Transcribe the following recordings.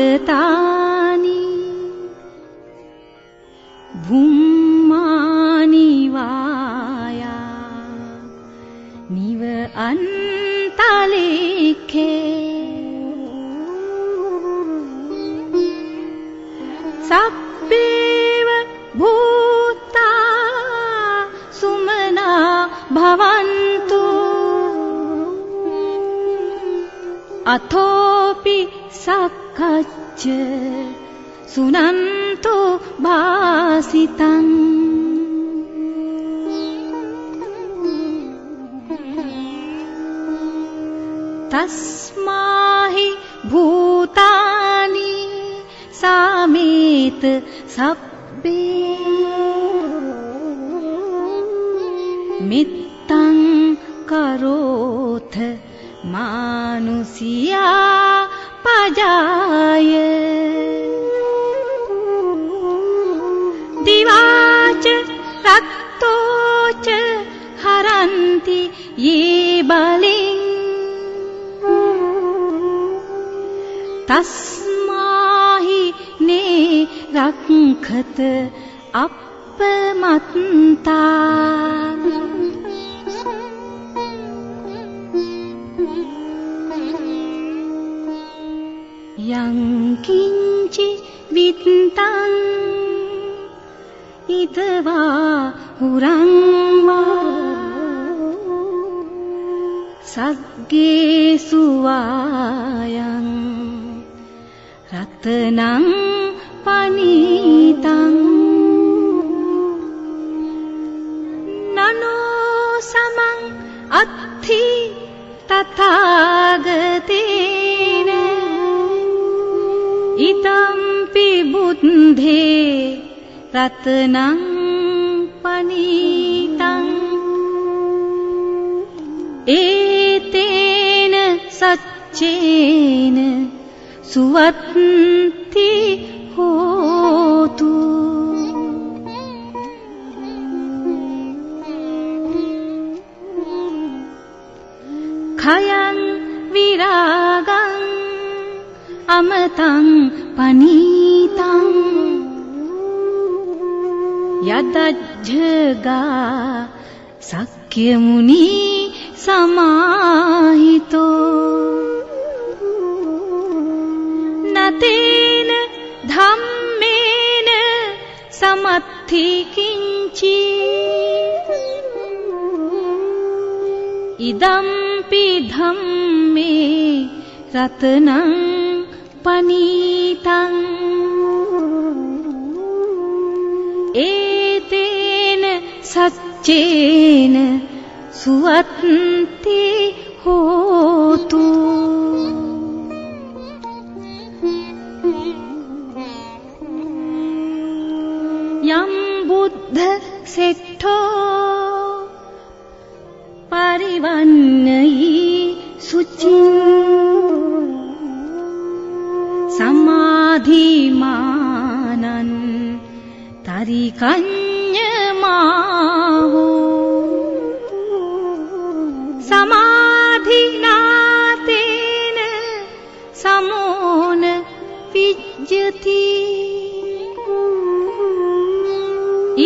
समागतानि भूमानि वाया निव अन्तलेखे। सप्पेव भूता सुमना भवन्तु। अथोऽपि सकच्च सुनन्तु भासितम् तस्माहि भूतानि सामेत सब्बे मित्तं करोथ मानुषिया पजाय दिवाच रक्तो च हरन्ति ये बलिम् तस्माहि ने रङ्खत अपमन्ता किञ्चि इदवा हुरं वा रत्नं पनीतम् ननो समम् अत्थि तथागतेन හිතම්පි බුද්ධේ රතනං පනීතං ඒතේන සච්චේන සුවත්ති හෝතු කයන් විරාගං අමතං पनीतम् यदज्जगा सख्यमुनि समाहितो। न तेन धम्मेन समर्थि किञ्चि इदम्पि धम्मे रत्नं पनीतम् एतेन सच्चेन सुवन्ति होतु यं बुद्धसेठो परिवन्नयि तरिकन्यमाहो समाधिनातेन समोन विज्यति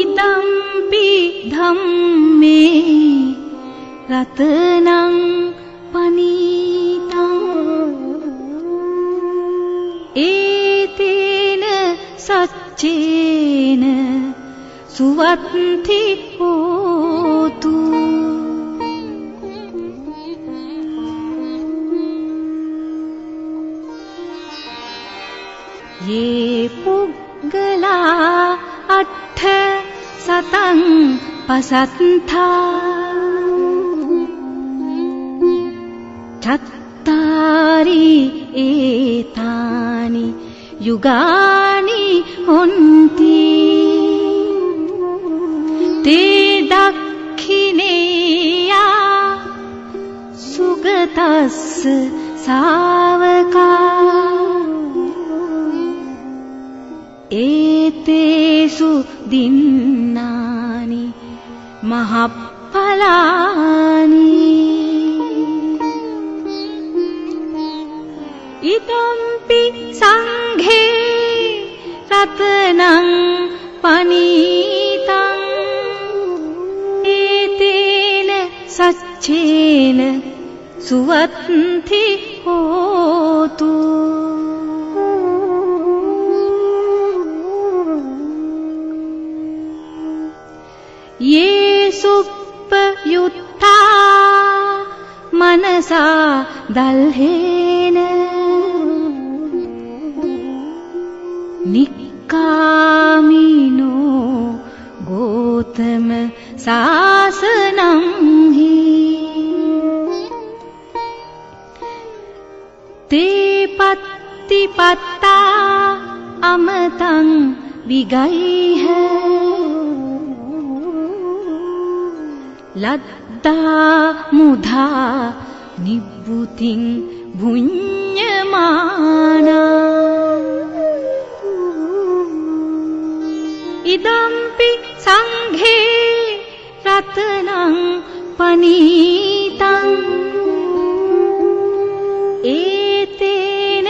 इदम्पि धम्मे रत्नं पनीतम् सच्चेन सुवन्ति होतु ये पुग्गला अट्ठ सतं पसन्था। चत्तारि एतानि युगानि न्ति ते दक्षिणेया सुगतस् सावका। एतेषु दिन्नानि महाफलानि। इदं सङ्घे पनीतम् एतेन सच्चेन सुवन्ति होतु। ये सुप्पयुक्ता मनसा दल्हेन निक्कामिनो गोतम सासनं हि ते पत्तिपत्ता अमतं विगैः लद्दा मुधा निबुतिं भुञ्यमाना इदम्पि सङ्घे रत्नं पनीतम्। एतेन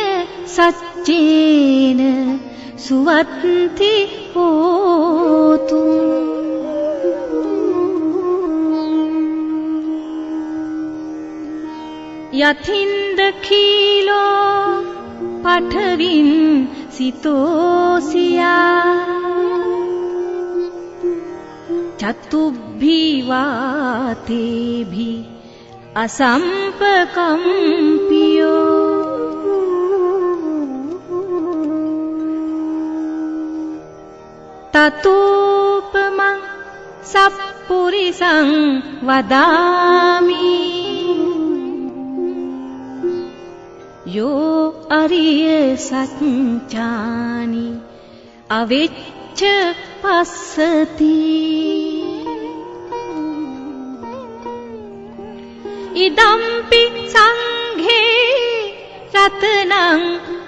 सच्चेन सुवन्ति होतु। यथिन्दखीलो पठविं सितोसिया चतुभिवातेभिः असम्पकम्पियो ततोपमं सप्पुरिसं वदामि। यो अरिय सञ्चानि अविच्छ पස්සति ඉදම්පි සංඝේ රතනං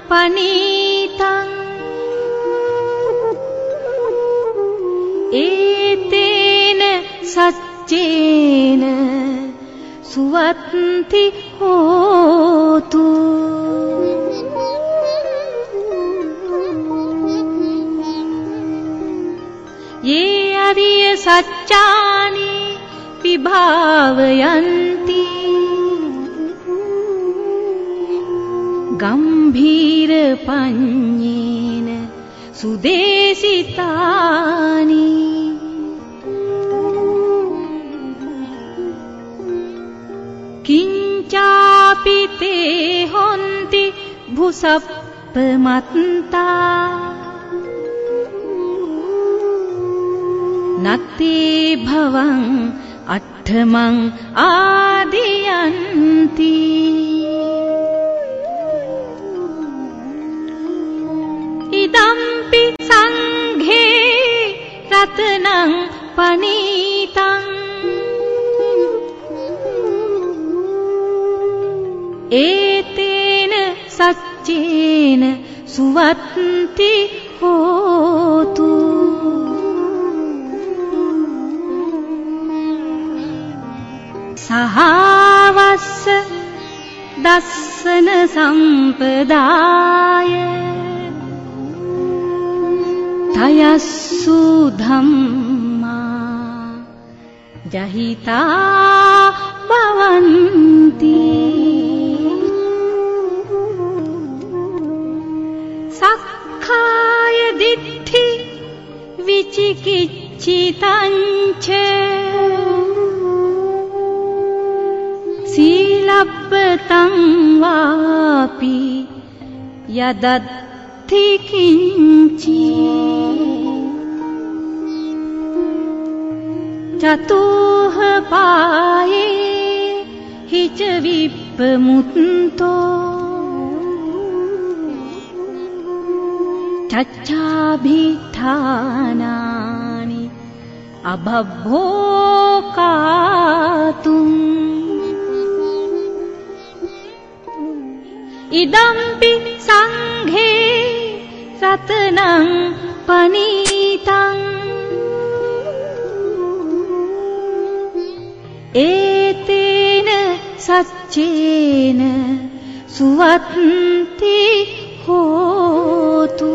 පනීතං. ඒතේන සච්චේන සුවත්ති හෝතු. ये අරිය සච්චානි විභාවයන් ගම්භීර පඤ්ඤේන සුදේශිතානි කිංචාපිතේ හොන්ති භුසප්පමත්තා නත්තේ භවං අට්ඨමං ආදියන්ති पनीतम् एतेन सच्चेन सुवन्ति होतु। सहावस् दर्शन सम्पदाय तयः सुधम्मा जहिता भवन्ति। सखाय दिद्धि विचिकिच्चितञ्च शीलब्तं वापि किञ्चि चतुः पाये हि च विप्पमुन्तो चच्चाभिठानानि अभभोकातुम् इदम्पि सङ्घे රතනං පනීතං. ඒතේන සච්චේන සුවත්ති හෝතු.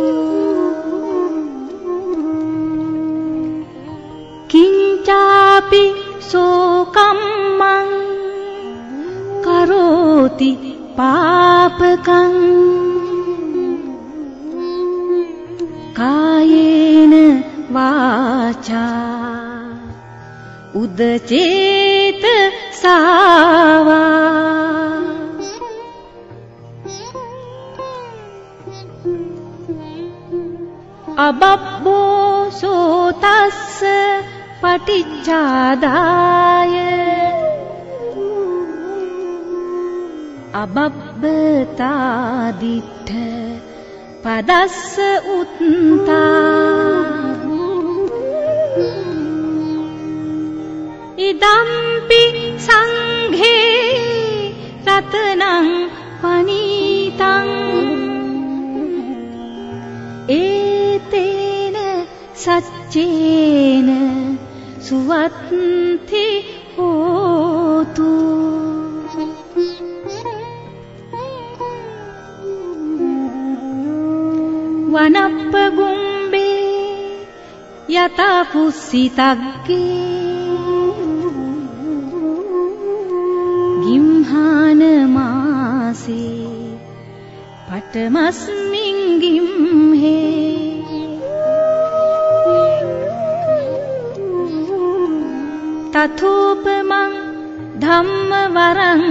කිංචාපි සෝකම්මං කරෝති පාපකං. कायेन वाचा। उदचेत सावा। अबब्बोऽसो तस्य पटिच्चादाय अबब्बतादिट्ठ पदस्य පදස්ස උත්තා. ඉදම්පි සංඝේ රතනං පනීතං. ඒතේන සච්චේන සුවත්ති වනප්පගුම්බේ යතා පුස්සිතක්ගේ ගිම්හාන මාසේ පටමස්මින් ගිම්හේ තථෝපමං ධම්මවරං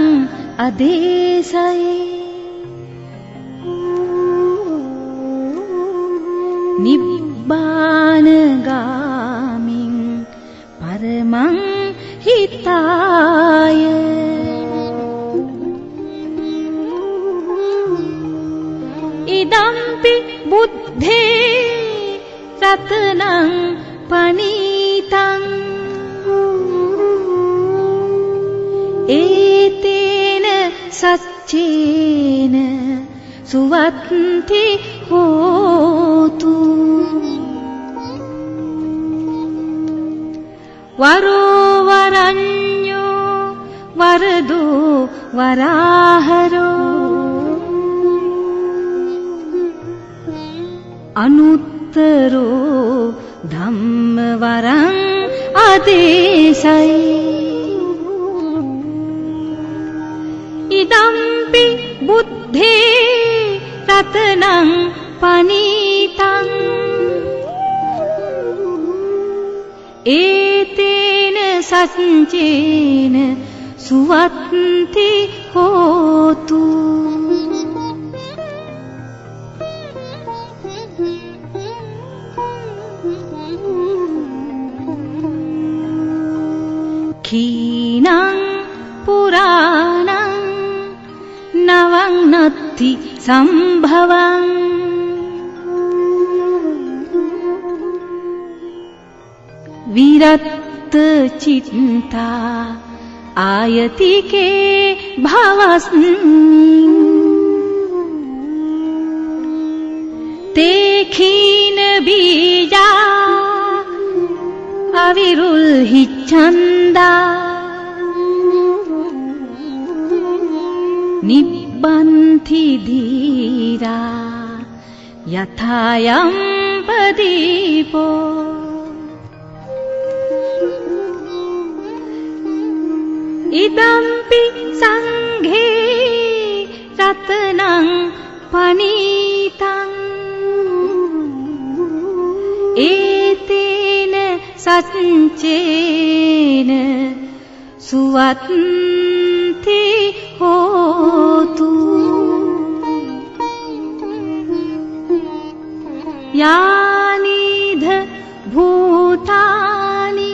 අදේශයේ රතනං පනීතං. ඒතේන සච්චේන සුවත්ති හෝතු. වරෝ වරඤ්ඤෝ වරදෝ වරාහරෝ. අනුත් අන්තරෝ ධම්ම වරං අදේශයි ඉදම්පි බුද්ධේ රතනං පනීතං. ඒතේන සච්චේන සුවත්ති හෝතු. क्षीणं पुराणं नवं नत्ति सम्भवम् विरक्तचिन्ता आयतिके भवस्मि। ते क्षीणबीजा अविरुहि छन्दा निबन्धि धीरा यथायं प्रदीपो इदम्पि सङ्घे रत्नं पनीतम् एतेन सञ्चेन सुवन्ति होतु यानिध भूतानि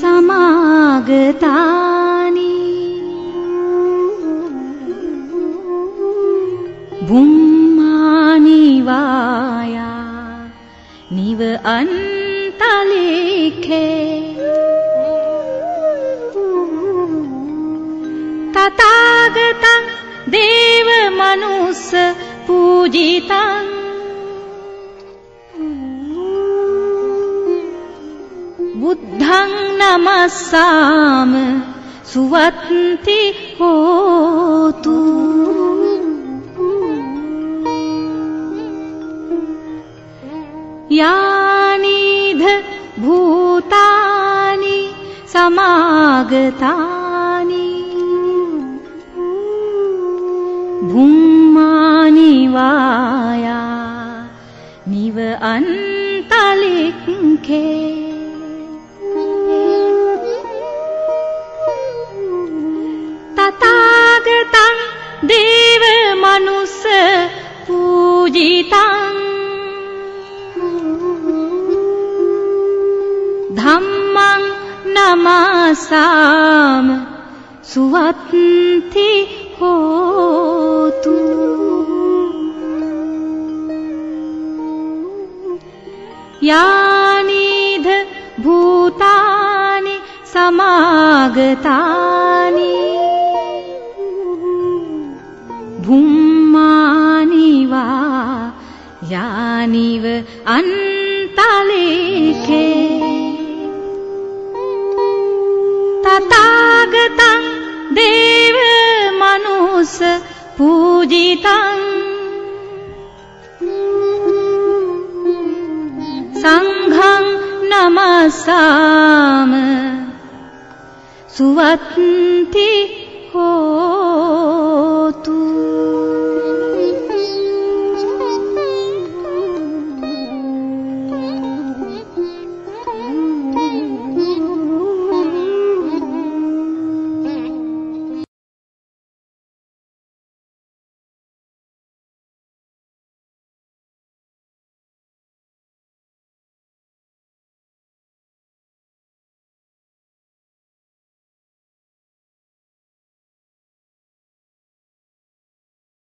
समागतानि। भुम्मानि वाया निव अन्तलेखे तथागतं देवमनुस् पूजितम्। बुद्धं नमसाम सुवन्ति होतु। यानिध समागतानि भूमानि वाया निव अन्तलिङ्खे समागतानि भूमानि वा यानिव अन्तलेखे। तथागतं देवमनुस पूजितम् सङ्घं नमसाम සුවත්ති